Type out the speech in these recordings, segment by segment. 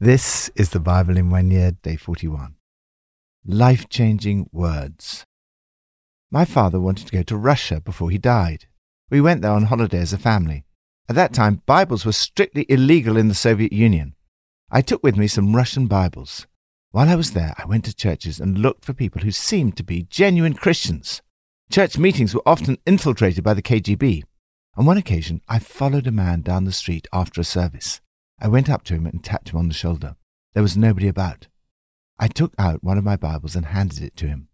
This is the Bible in one year, day 41. Life changing words. My father wanted to go to Russia before he died. We went there on holiday as a family. At that time, Bibles were strictly illegal in the Soviet Union. I took with me some Russian Bibles. While I was there, I went to churches and looked for people who seemed to be genuine Christians. Church meetings were often infiltrated by the KGB. On one occasion, I followed a man down the street after a service. I went up to him and tapped him on the shoulder. There was nobody about. I took out one of my Bibles and handed it to him.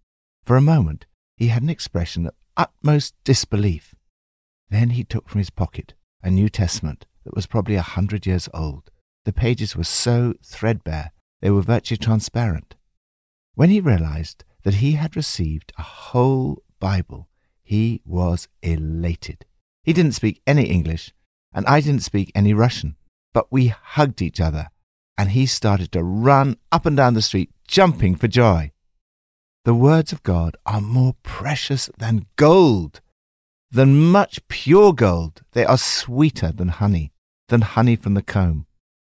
For a moment, he had an expression of utmost disbelief. Then he took from his pocket a New Testament that was probably a hundred years old. The pages were so threadbare they were virtually transparent. When he realized that he had received a whole Bible, he was elated. He didn't speak any English, and I didn't speak any Russian, but we hugged each other, and he started to run up and down the street, jumping for joy. The words of God are more precious than gold, than much pure gold. They are sweeter than honey, than honey from the comb.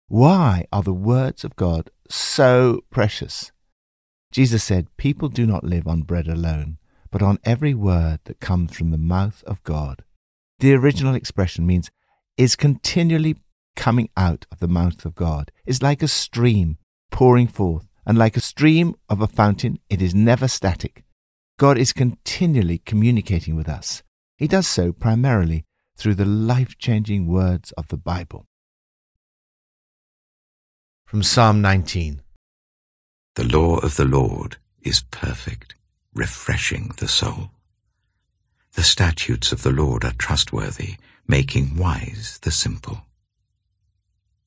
Why are the words of God so precious? Jesus said, People do not live on bread alone, but on every word that comes from the mouth of God. The original expression means is continually coming out of the mouth of God, is like a stream pouring forth, and like a stream of a fountain, it is never static. God is continually communicating with us. He does so primarily through the life changing words of the Bible from Psalm 19. The law of the Lord is perfect, refreshing the soul. The statutes of the Lord are trustworthy, making wise the simple.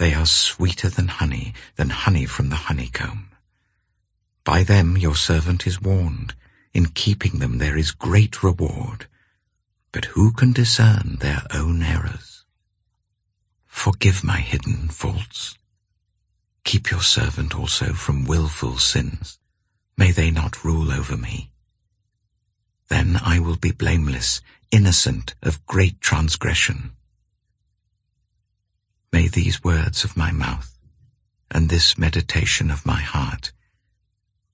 They are sweeter than honey, than honey from the honeycomb. By them your servant is warned. In keeping them there is great reward. But who can discern their own errors? Forgive my hidden faults Keep your servant also from wilful sins. May they not rule over me. Then I will be blameless, innocent of great transgression. May these words of my mouth and this meditation of my heart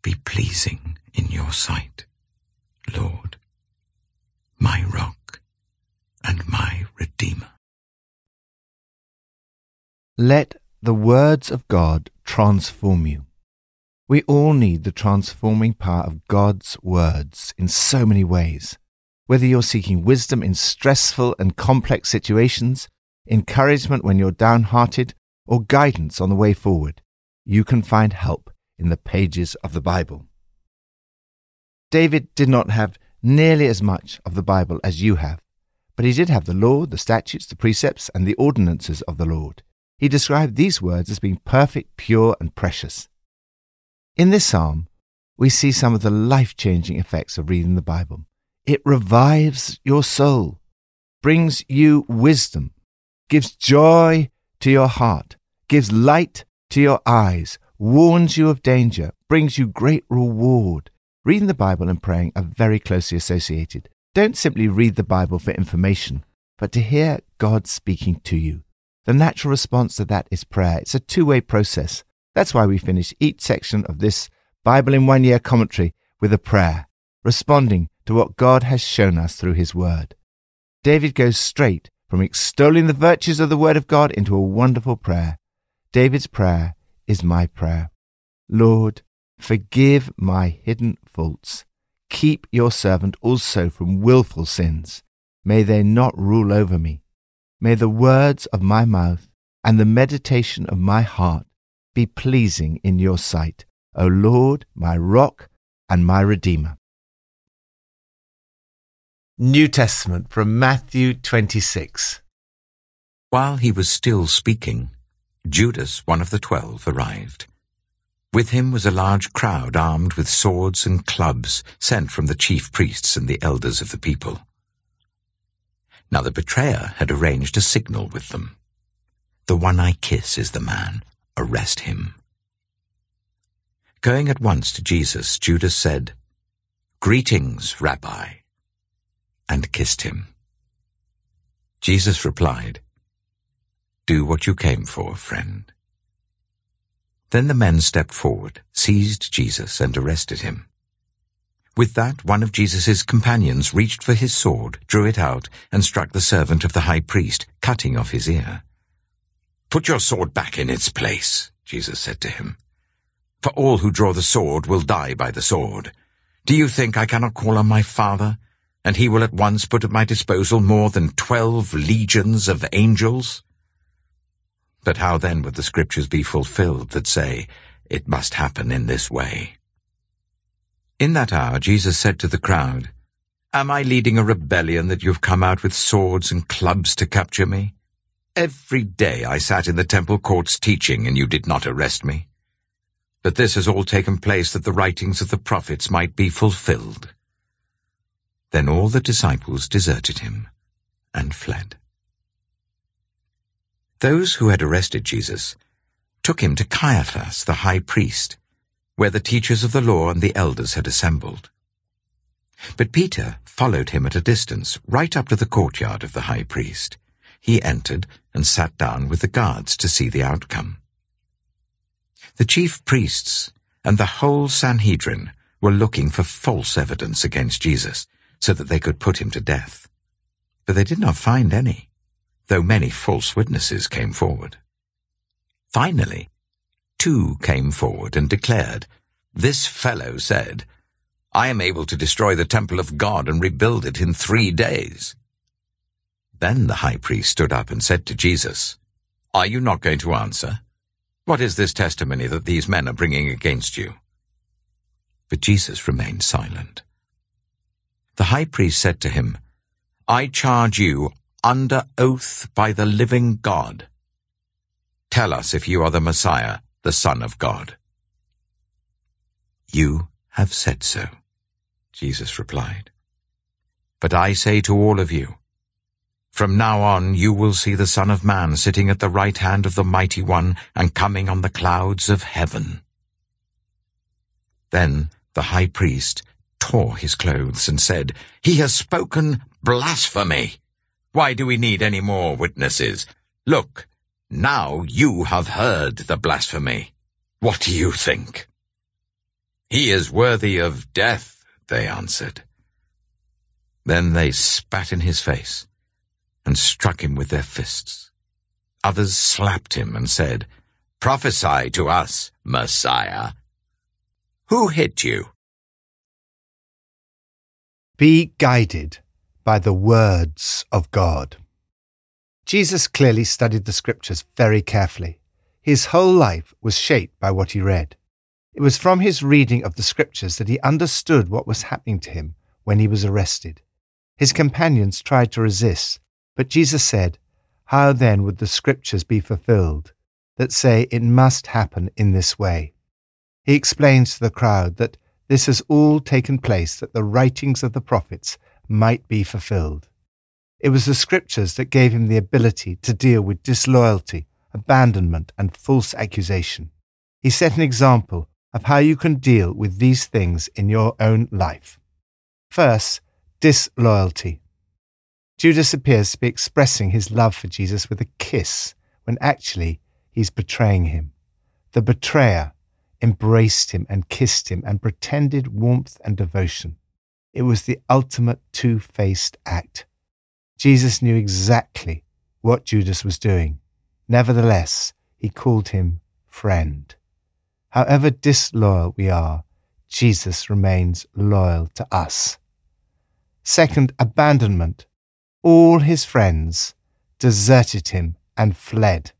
be pleasing in your sight, Lord, my rock and my redeemer. Let the words of God transform you. We all need the transforming power of God's words in so many ways. Whether you're seeking wisdom in stressful and complex situations, encouragement when you're downhearted, or guidance on the way forward, you can find help in the pages of the Bible. David did not have nearly as much of the Bible as you have, but he did have the law, the statutes, the precepts, and the ordinances of the Lord. He described these words as being perfect, pure, and precious. In this psalm, we see some of the life changing effects of reading the Bible. It revives your soul, brings you wisdom, gives joy to your heart, gives light to your eyes, warns you of danger, brings you great reward. Reading the Bible and praying are very closely associated. Don't simply read the Bible for information, but to hear God speaking to you. The natural response to that is prayer. It's a two way process. That's why we finish each section of this Bible in one year commentary with a prayer, responding to what God has shown us through His Word. David goes straight from extolling the virtues of the Word of God into a wonderful prayer. David's prayer is my prayer. Lord, forgive my hidden faults. Keep your servant also from wilful sins. May they not rule over me. May the words of my mouth and the meditation of my heart be pleasing in your sight, O Lord, my rock and my redeemer. New Testament from Matthew 26. While he was still speaking, Judas, one of the twelve, arrived. With him was a large crowd armed with swords and clubs sent from the chief priests and the elders of the people. Now the betrayer had arranged a signal with them. The one I kiss is the man. Arrest him. Going at once to Jesus, Judas said, Greetings, Rabbi, and kissed him. Jesus replied, Do what you came for, friend. Then the men stepped forward, seized Jesus, and arrested him. With that, one of Jesus' companions reached for his sword, drew it out, and struck the servant of the high priest, cutting off his ear. Put your sword back in its place, Jesus said to him. For all who draw the sword will die by the sword. Do you think I cannot call on my Father, and he will at once put at my disposal more than twelve legions of angels? But how then would the scriptures be fulfilled that say, It must happen in this way? In that hour Jesus said to the crowd, Am I leading a rebellion that you've come out with swords and clubs to capture me? Every day I sat in the temple courts teaching, and you did not arrest me. But this has all taken place that the writings of the prophets might be fulfilled. Then all the disciples deserted him and fled. Those who had arrested Jesus took him to Caiaphas, the high priest, where the teachers of the law and the elders had assembled. But Peter followed him at a distance, right up to the courtyard of the high priest. He entered and sat down with the guards to see the outcome. The chief priests and the whole Sanhedrin were looking for false evidence against Jesus so that they could put him to death. But they did not find any though many false witnesses came forward. Finally, two came forward and declared, This fellow said, I am able to destroy the temple of God and rebuild it in three days. Then the high priest stood up and said to Jesus, Are you not going to answer? What is this testimony that these men are bringing against you? But Jesus remained silent. The high priest said to him, I charge you under oath by the living God. Tell us if you are the Messiah, the Son of God. You have said so, Jesus replied. But I say to all of you, from now on you will see the Son of Man sitting at the right hand of the Mighty One and coming on the clouds of heaven. Then the high priest tore his clothes and said, He has spoken blasphemy. Why do we need any more witnesses? Look, now you have heard the blasphemy. What do you think? He is worthy of death, they answered. Then they spat in his face and struck him with their fists. Others slapped him and said, Prophesy to us, Messiah. Who hit you? Be guided by the words of God. Jesus clearly studied the scriptures very carefully. His whole life was shaped by what he read. It was from his reading of the scriptures that he understood what was happening to him when he was arrested. His companions tried to resist, but Jesus said, How then would the scriptures be fulfilled that say it must happen in this way? He explains to the crowd that this has all taken place that the writings of the prophets might be fulfilled. It was the scriptures that gave him the ability to deal with disloyalty, abandonment, and false accusation. He set an example of how you can deal with these things in your own life. First, disloyalty. Judas appears to be expressing his love for Jesus with a kiss when actually he's betraying him. The betrayer embraced him and kissed him and pretended warmth and devotion. It was the ultimate two faced act. Jesus knew exactly what Judas was doing. Nevertheless, he called him friend. However disloyal we are, Jesus remains loyal to us. Second, abandonment. All his friends deserted him and fled.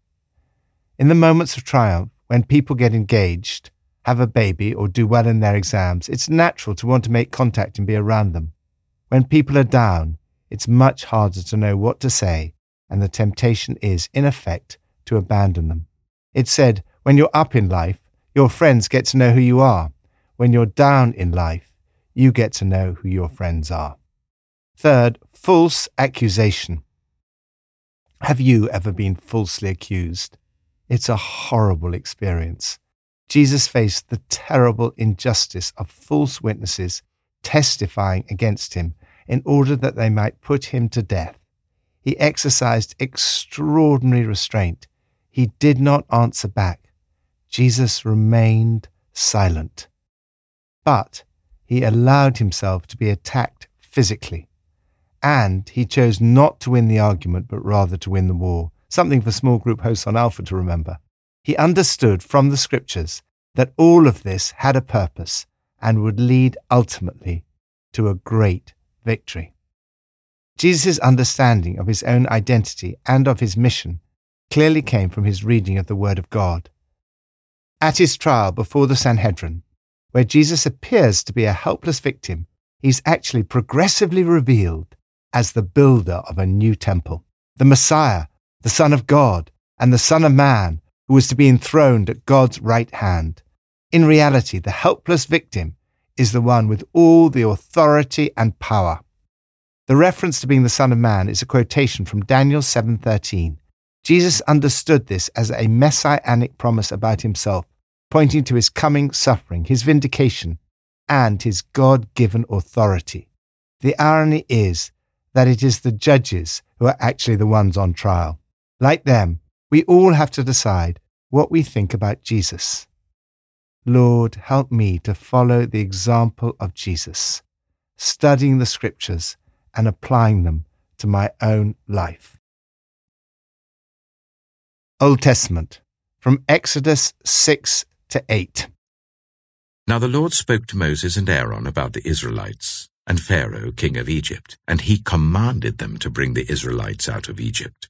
In the moments of triumph, when people get engaged, have a baby, or do well in their exams, it's natural to want to make contact and be around them. When people are down, it's much harder to know what to say, and the temptation is, in effect, to abandon them. It's said, when you're up in life, Your friends get to know who you are. When you're down in life, you get to know who your friends are. Third, false accusation. Have you ever been falsely accused? It's a horrible experience. Jesus faced the terrible injustice of false witnesses testifying against him in order that they might put him to death. He exercised extraordinary restraint. He did not answer back. Jesus remained silent. But he allowed himself to be attacked physically. And he chose not to win the argument, but rather to win the war. Something for small group hosts on Alpha to remember. He understood from the scriptures that all of this had a purpose and would lead ultimately to a great victory. Jesus' understanding of his own identity and of his mission clearly came from his reading of the Word of God. At his trial before the Sanhedrin, where Jesus appears to be a helpless victim, he's actually progressively revealed as the builder of a new temple, the Messiah, the Son of God, and the Son of Man, who was to be enthroned at God's right hand. In reality, the helpless victim is the one with all the authority and power. The reference to being the Son of Man is a quotation from Daniel 7:13. Jesus understood this as a messianic promise about himself, pointing to his coming suffering, his vindication, and his God-given authority. The irony is that it is the judges who are actually the ones on trial. Like them, we all have to decide what we think about Jesus. Lord, help me to follow the example of Jesus, studying the scriptures and applying them to my own life. Old Testament, from Exodus 6 to 8. Now the Lord spoke to Moses and Aaron about the Israelites and Pharaoh, king of Egypt, and he commanded them to bring the Israelites out of Egypt.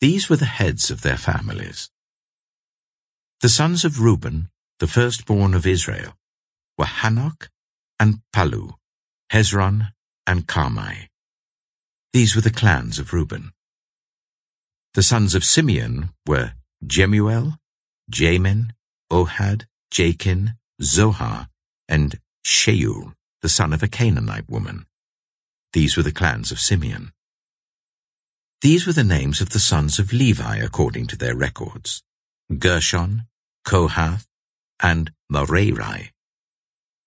These were the heads of their families. The sons of Reuben, the firstborn of Israel, were Hanok and Pallu, Hezron and Karmi. These were the clans of Reuben. The sons of Simeon were Jemuel, Jamin, Ohad, Jakin, Zohar, and Shaul, the son of a Canaanite woman. These were the clans of Simeon. These were the names of the sons of Levi according to their records. Gershon, Kohath, and Merari.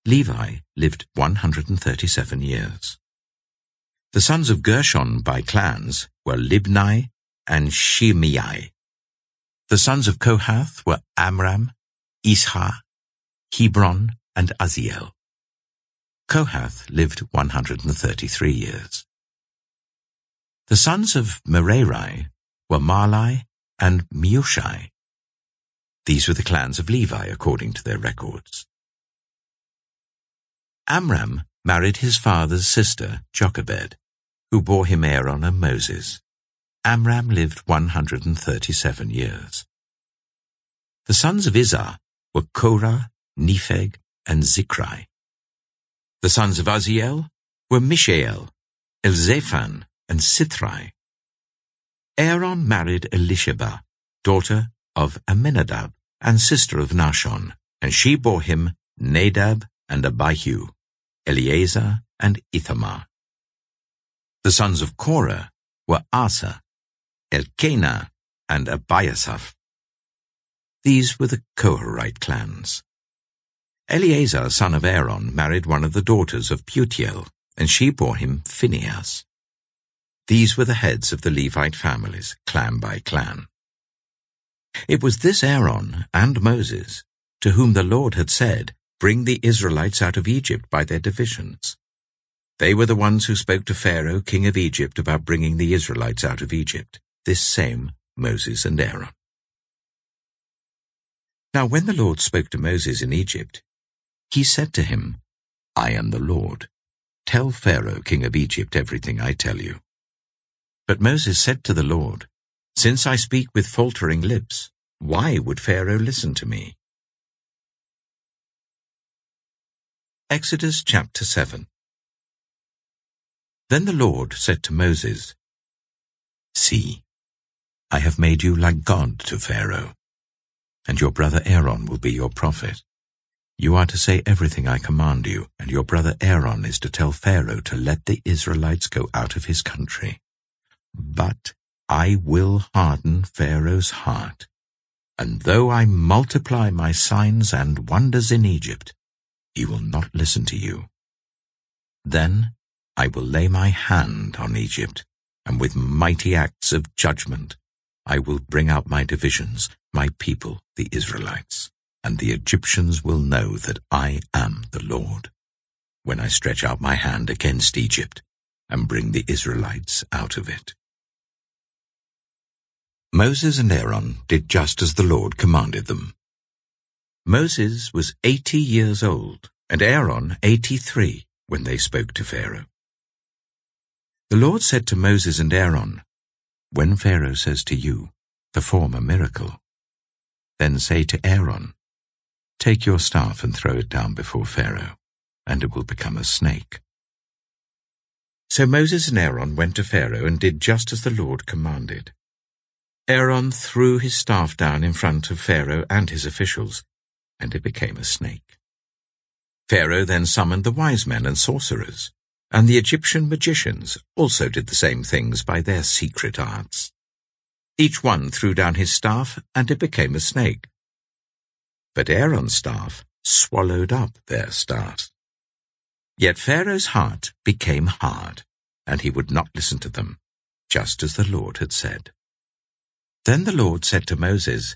Levi lived 137 years. The sons of Gershon by clans were Libni and Shimei. The sons of Kohath were Amram, Izhar, Hebron, and Uzziel. Kohath lived 133 years. The sons of Merari were Mahli and Mushi. These were the clans of Levi according to their records. Amram married his father's sister, Jochebed who bore him Aaron and Moses. Amram lived 137 years. The sons of Izhar were Korah, Nepheg, and Zikri. The sons of Uzziel were Mishael, Elzaphan, and Sithri. Aaron married Elisheba, daughter of Amminadab and sister of Nahshon, and she bore him Nadab and Abihu, Eleazar and Ithamar. The sons of Korah were Assir, Elkanah, and Abiasaph. These were the Korahite clans. Eleazar, son of Aaron, married one of the daughters of Putiel, and she bore him Phinehas. These were the heads of the Levite families, clan by clan. It was this Aaron and Moses to whom the Lord had said, Bring the Israelites out of Egypt by their divisions. They were the ones who spoke to Pharaoh, king of Egypt, about bringing the Israelites out of Egypt, this same Moses and Aaron. Now when the Lord spoke to Moses in Egypt, he said to him, I am the Lord. Tell Pharaoh, king of Egypt, everything I tell you. But Moses said to the Lord, Since I speak with faltering lips, why would Pharaoh listen to me? Exodus chapter 7 then the Lord said to Moses, See, I have made you like God to Pharaoh. and your brother Aaron will be your prophet. You are to say everything I command you, and your brother Aaron is to tell Pharaoh to let the Israelites go out of his country. But I will harden Pharaoh's heart, and though I multiply my signs and wonders in Egypt, he will not listen to you. Then I will lay my hand on Egypt, and with mighty acts of judgment I will bring out my divisions, my people, the Israelites, and the Egyptians will know that I am the Lord, when I stretch out my hand against Egypt and bring the Israelites out of it. Moses and Aaron did just as the Lord commanded them. Moses was eighty years old, and Aaron eighty-three, when they spoke to Pharaoh. The Lord said to Moses and Aaron, when Pharaoh says to you, perform a miracle, then say to Aaron, take your staff and throw it down before Pharaoh, and it will become a snake. So Moses and Aaron went to Pharaoh and did just as the Lord commanded. Aaron threw his staff down in front of Pharaoh and his officials, and it became a snake. Pharaoh then summoned the wise men and sorcerers, and the Egyptian magicians also did the same things by their secret arts. Each one threw down his staff, and it became a snake. But Aaron's staff swallowed up their staff. Yet Pharaoh's heart became hard, and he would not listen to them, just as the Lord had said. Then the Lord said to Moses,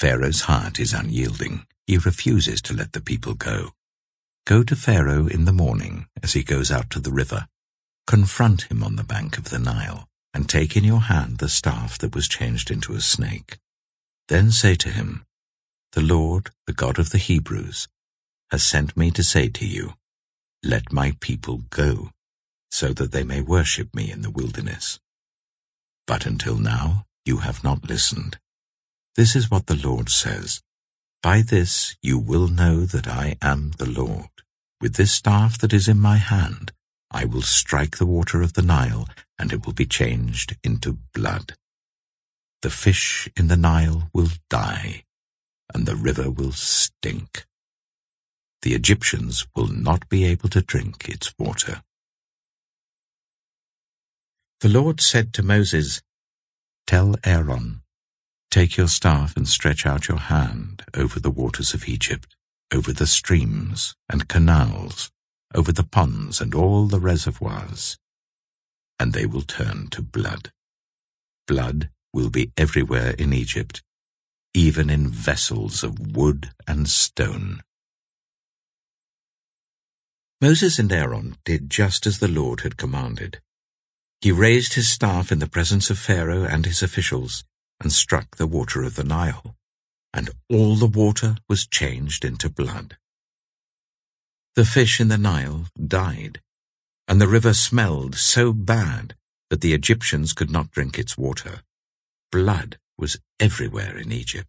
Pharaoh's heart is unyielding. He refuses to let the people go. Go to Pharaoh in the morning as he goes out to the river. Confront him on the bank of the Nile, and take in your hand the staff that was changed into a snake. Then say to him, The Lord, the God of the Hebrews, has sent me to say to you, Let my people go, so that they may worship me in the wilderness. But until now you have not listened. This is what the Lord says. By this you will know that I am the Lord. With this staff that is in my hand, I will strike the water of the Nile, and it will be changed into blood. The fish in the Nile will die, and the river will stink. The Egyptians will not be able to drink its water. The Lord said to Moses, Tell Aaron, Take your staff and stretch out your hand over the waters of Egypt, over the streams and canals, over the ponds and all the reservoirs, and they will turn to blood. Blood will be everywhere in Egypt, even in vessels of wood and stone. Moses and Aaron did just as the Lord had commanded. He raised his staff in the presence of Pharaoh and his officials, and struck the water of the Nile, and all the water was changed into blood. The fish in the Nile died, and the river smelled so bad that the Egyptians could not drink its water. Blood was everywhere in Egypt.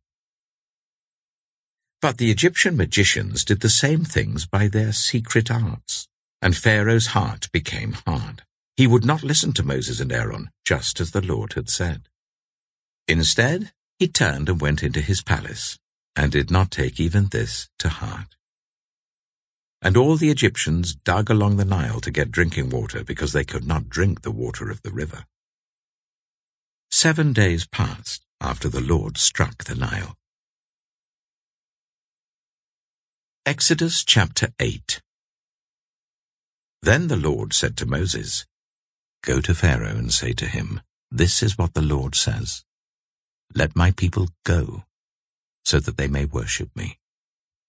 But the Egyptian magicians did the same things by their secret arts, and Pharaoh's heart became hard. He would not listen to Moses and Aaron, just as the Lord had said. Instead, he turned and went into his palace, and did not take even this to heart. And all the Egyptians dug along the Nile to get drinking water because they could not drink the water of the river. Seven days passed after the Lord struck the Nile. Exodus chapter 8 Then the Lord said to Moses, Go to Pharaoh and say to him, This is what the Lord says. Let my people go, so that they may worship me.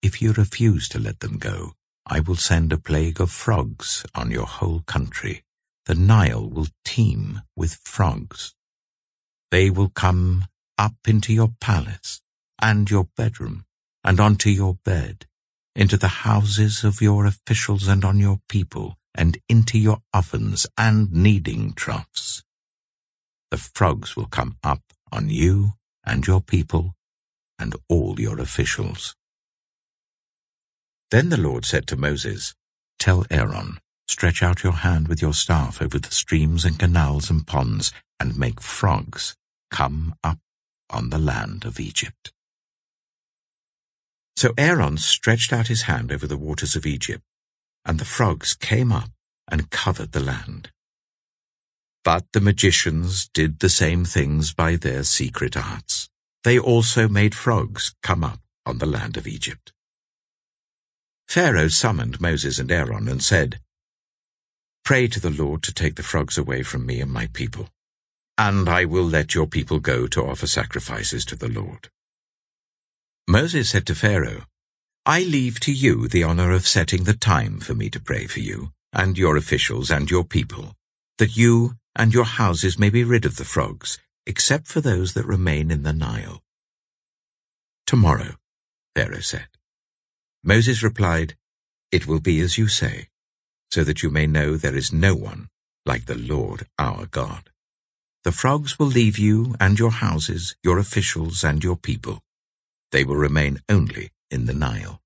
If you refuse to let them go, I will send a plague of frogs on your whole country. The Nile will teem with frogs. They will come up into your palace and your bedroom and onto your bed, into the houses of your officials and on your people, and into your ovens and kneading troughs. The frogs will come up on you and your people and all your officials. Then the Lord said to Moses, Tell Aaron, stretch out your hand with your staff over the streams and canals and ponds, and make frogs come up on the land of Egypt. So Aaron stretched out his hand over the waters of Egypt, and the frogs came up and covered the land. But the magicians did the same things by their secret arts. They also made frogs come up on the land of Egypt. Pharaoh summoned Moses and Aaron and said, Pray to the Lord to take the frogs away from me and my people, and I will let your people go to offer sacrifices to the Lord. Moses said to Pharaoh, I leave to you the honor of setting the time for me to pray for you, and your officials and your people, that you and your houses may be rid of the frogs, except for those that remain in the Nile. Tomorrow, Pharaoh said. Moses replied, It will be as you say, so that you may know there is no one like the Lord our God. The frogs will leave you and your houses, your officials and your people. They will remain only in the Nile.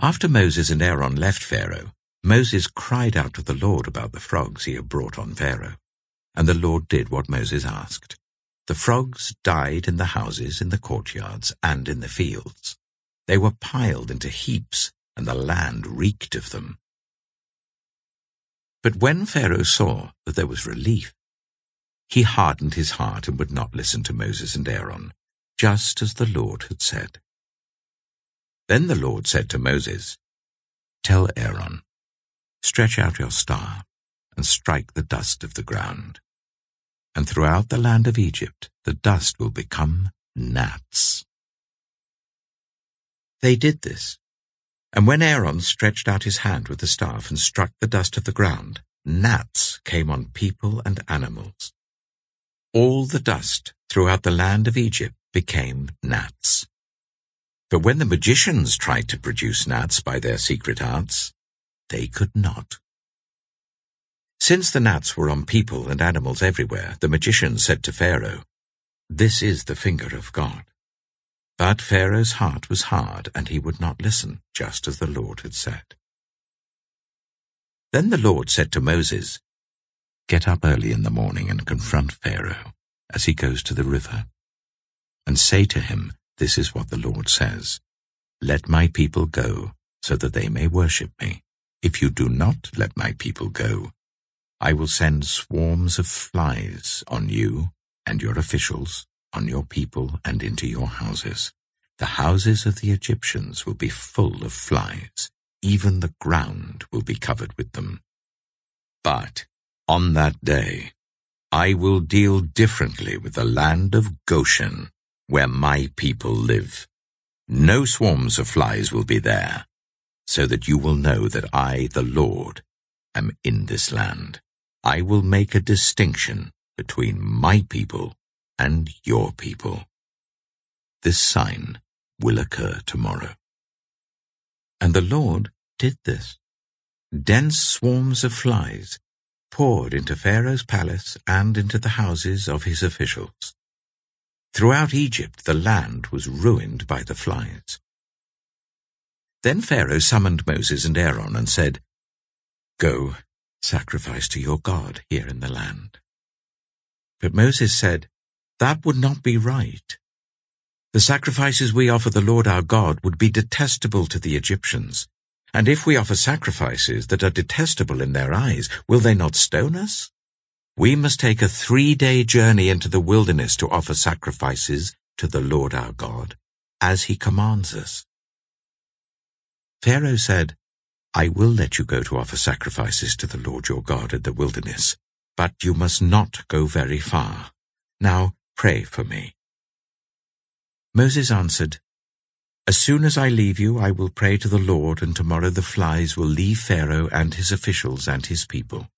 After Moses and Aaron left Pharaoh, Moses cried out to the Lord about the frogs he had brought on Pharaoh. And the Lord did what Moses asked. The frogs died in the houses, in the courtyards, and in the fields. They were piled into heaps, and the land reeked of them. But when Pharaoh saw that there was relief, he hardened his heart and would not listen to Moses and Aaron, just as the Lord had said. Then the Lord said to Moses, Tell Aaron, stretch out your staff and strike the dust of the ground. And throughout the land of Egypt the dust will become gnats. They did this, and when Aaron stretched out his hand with the staff and struck the dust of the ground, gnats came on people and animals. All the dust throughout the land of Egypt became gnats. But when the magicians tried to produce gnats by their secret arts, they could not. Since the gnats were on people and animals everywhere, the magician said to Pharaoh, This is the finger of God. But Pharaoh's heart was hard, and he would not listen, just as the Lord had said. Then the Lord said to Moses, Get up early in the morning and confront Pharaoh as he goes to the river, and say to him, This is what the Lord says, Let my people go, so that they may worship me. If you do not let my people go, I will send swarms of flies on you and your officials, on your people and into your houses. The houses of the Egyptians will be full of flies. Even the ground will be covered with them. But on that day, I will deal differently with the land of Goshen, where my people live. No swarms of flies will be there, so that you will know that I, the Lord, am in this land. I will make a distinction between my people and your people. This sign will occur tomorrow. And the Lord did this. Dense swarms of flies poured into Pharaoh's palace and into the houses of his officials. Throughout Egypt the land was ruined by the flies. Then Pharaoh summoned Moses and Aaron and said, Go, sacrifice to your God here in the land. But Moses said, That would not be right. The sacrifices we offer the Lord our God would be detestable to the Egyptians. And if we offer sacrifices that are detestable in their eyes, will they not stone us? We must take a three-day journey into the wilderness to offer sacrifices to the Lord our God, as he commands us. Pharaoh said, I will let you go to offer sacrifices to the Lord your God in the wilderness, but you must not go very far. Now pray for me. Moses answered, As soon as I leave you, I will pray to the Lord, and tomorrow the flies will leave Pharaoh and his officials and his people.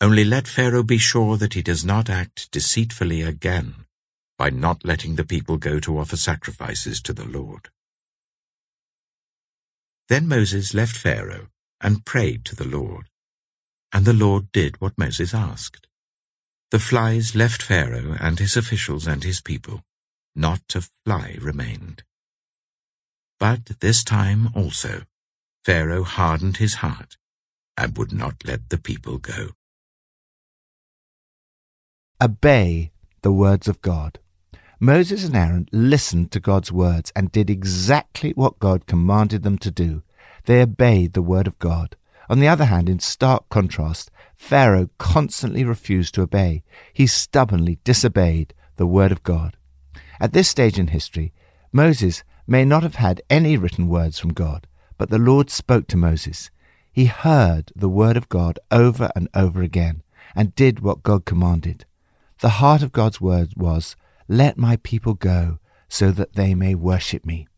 Only let Pharaoh be sure that he does not act deceitfully again by not letting the people go to offer sacrifices to the Lord. Then Moses left Pharaoh and prayed to the Lord. And the Lord did what Moses asked. The flies left Pharaoh and his officials and his people. Not a fly remained. But this time also Pharaoh hardened his heart and would not let the people go. Obey the words of God. Moses and Aaron listened to God's words and did exactly what God commanded them to do. They obeyed the word of God. On the other hand, in stark contrast, Pharaoh constantly refused to obey. He stubbornly disobeyed the word of God. At this stage in history, Moses may not have had any written words from God, but the Lord spoke to Moses. He heard the word of God over and over again and did what God commanded. The heart of God's word was, Let my people go so that they may worship me.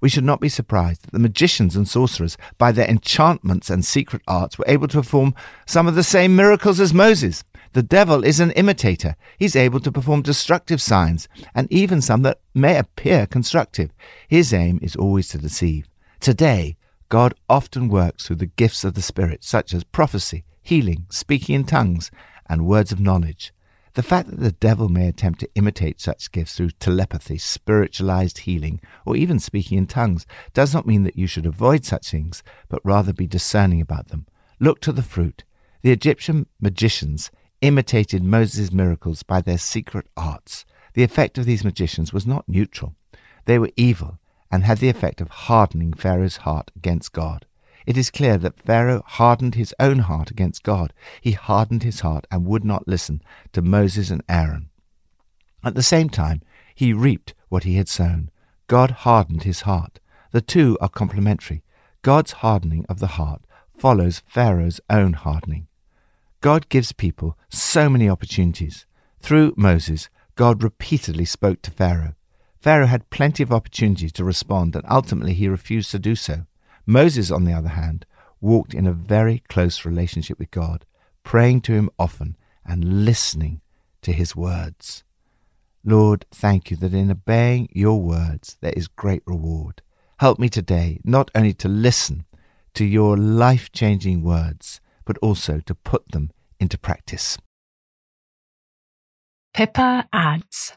We should not be surprised that the magicians and sorcerers, by their enchantments and secret arts, were able to perform some of the same miracles as Moses. The devil is an imitator. He's able to perform destructive signs, and even some that may appear constructive. His aim is always to deceive. Today, God often works through the gifts of the Spirit, such as prophecy, healing, speaking in tongues, and words of knowledge. The fact that the devil may attempt to imitate such gifts through telepathy, spiritualized healing, or even speaking in tongues does not mean that you should avoid such things, but rather be discerning about them. Look to the fruit. The Egyptian magicians imitated Moses' miracles by their secret arts. The effect of these magicians was not neutral. They were evil and had the effect of hardening Pharaoh's heart against God. It is clear that Pharaoh hardened his own heart against God. He hardened his heart and would not listen to Moses and Aaron. At the same time, he reaped what he had sown. God hardened his heart. The two are complementary. God's hardening of the heart follows Pharaoh's own hardening. God gives people so many opportunities. Through Moses, God repeatedly spoke to Pharaoh. Pharaoh had plenty of opportunities to respond, and ultimately he refused to do so. Moses, on the other hand, walked in a very close relationship with God, praying to Him often and listening to His words. Lord, thank you that in obeying your words there is great reward. Help me today not only to listen to your life changing words, but also to put them into practice. Pippa adds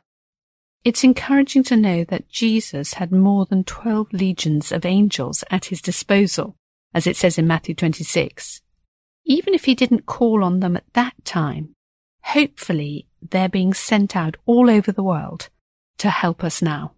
it's encouraging to know that Jesus had more than 12 legions of angels at his disposal, as it says in Matthew 26. Even if he didn't call on them at that time, hopefully they're being sent out all over the world to help us now.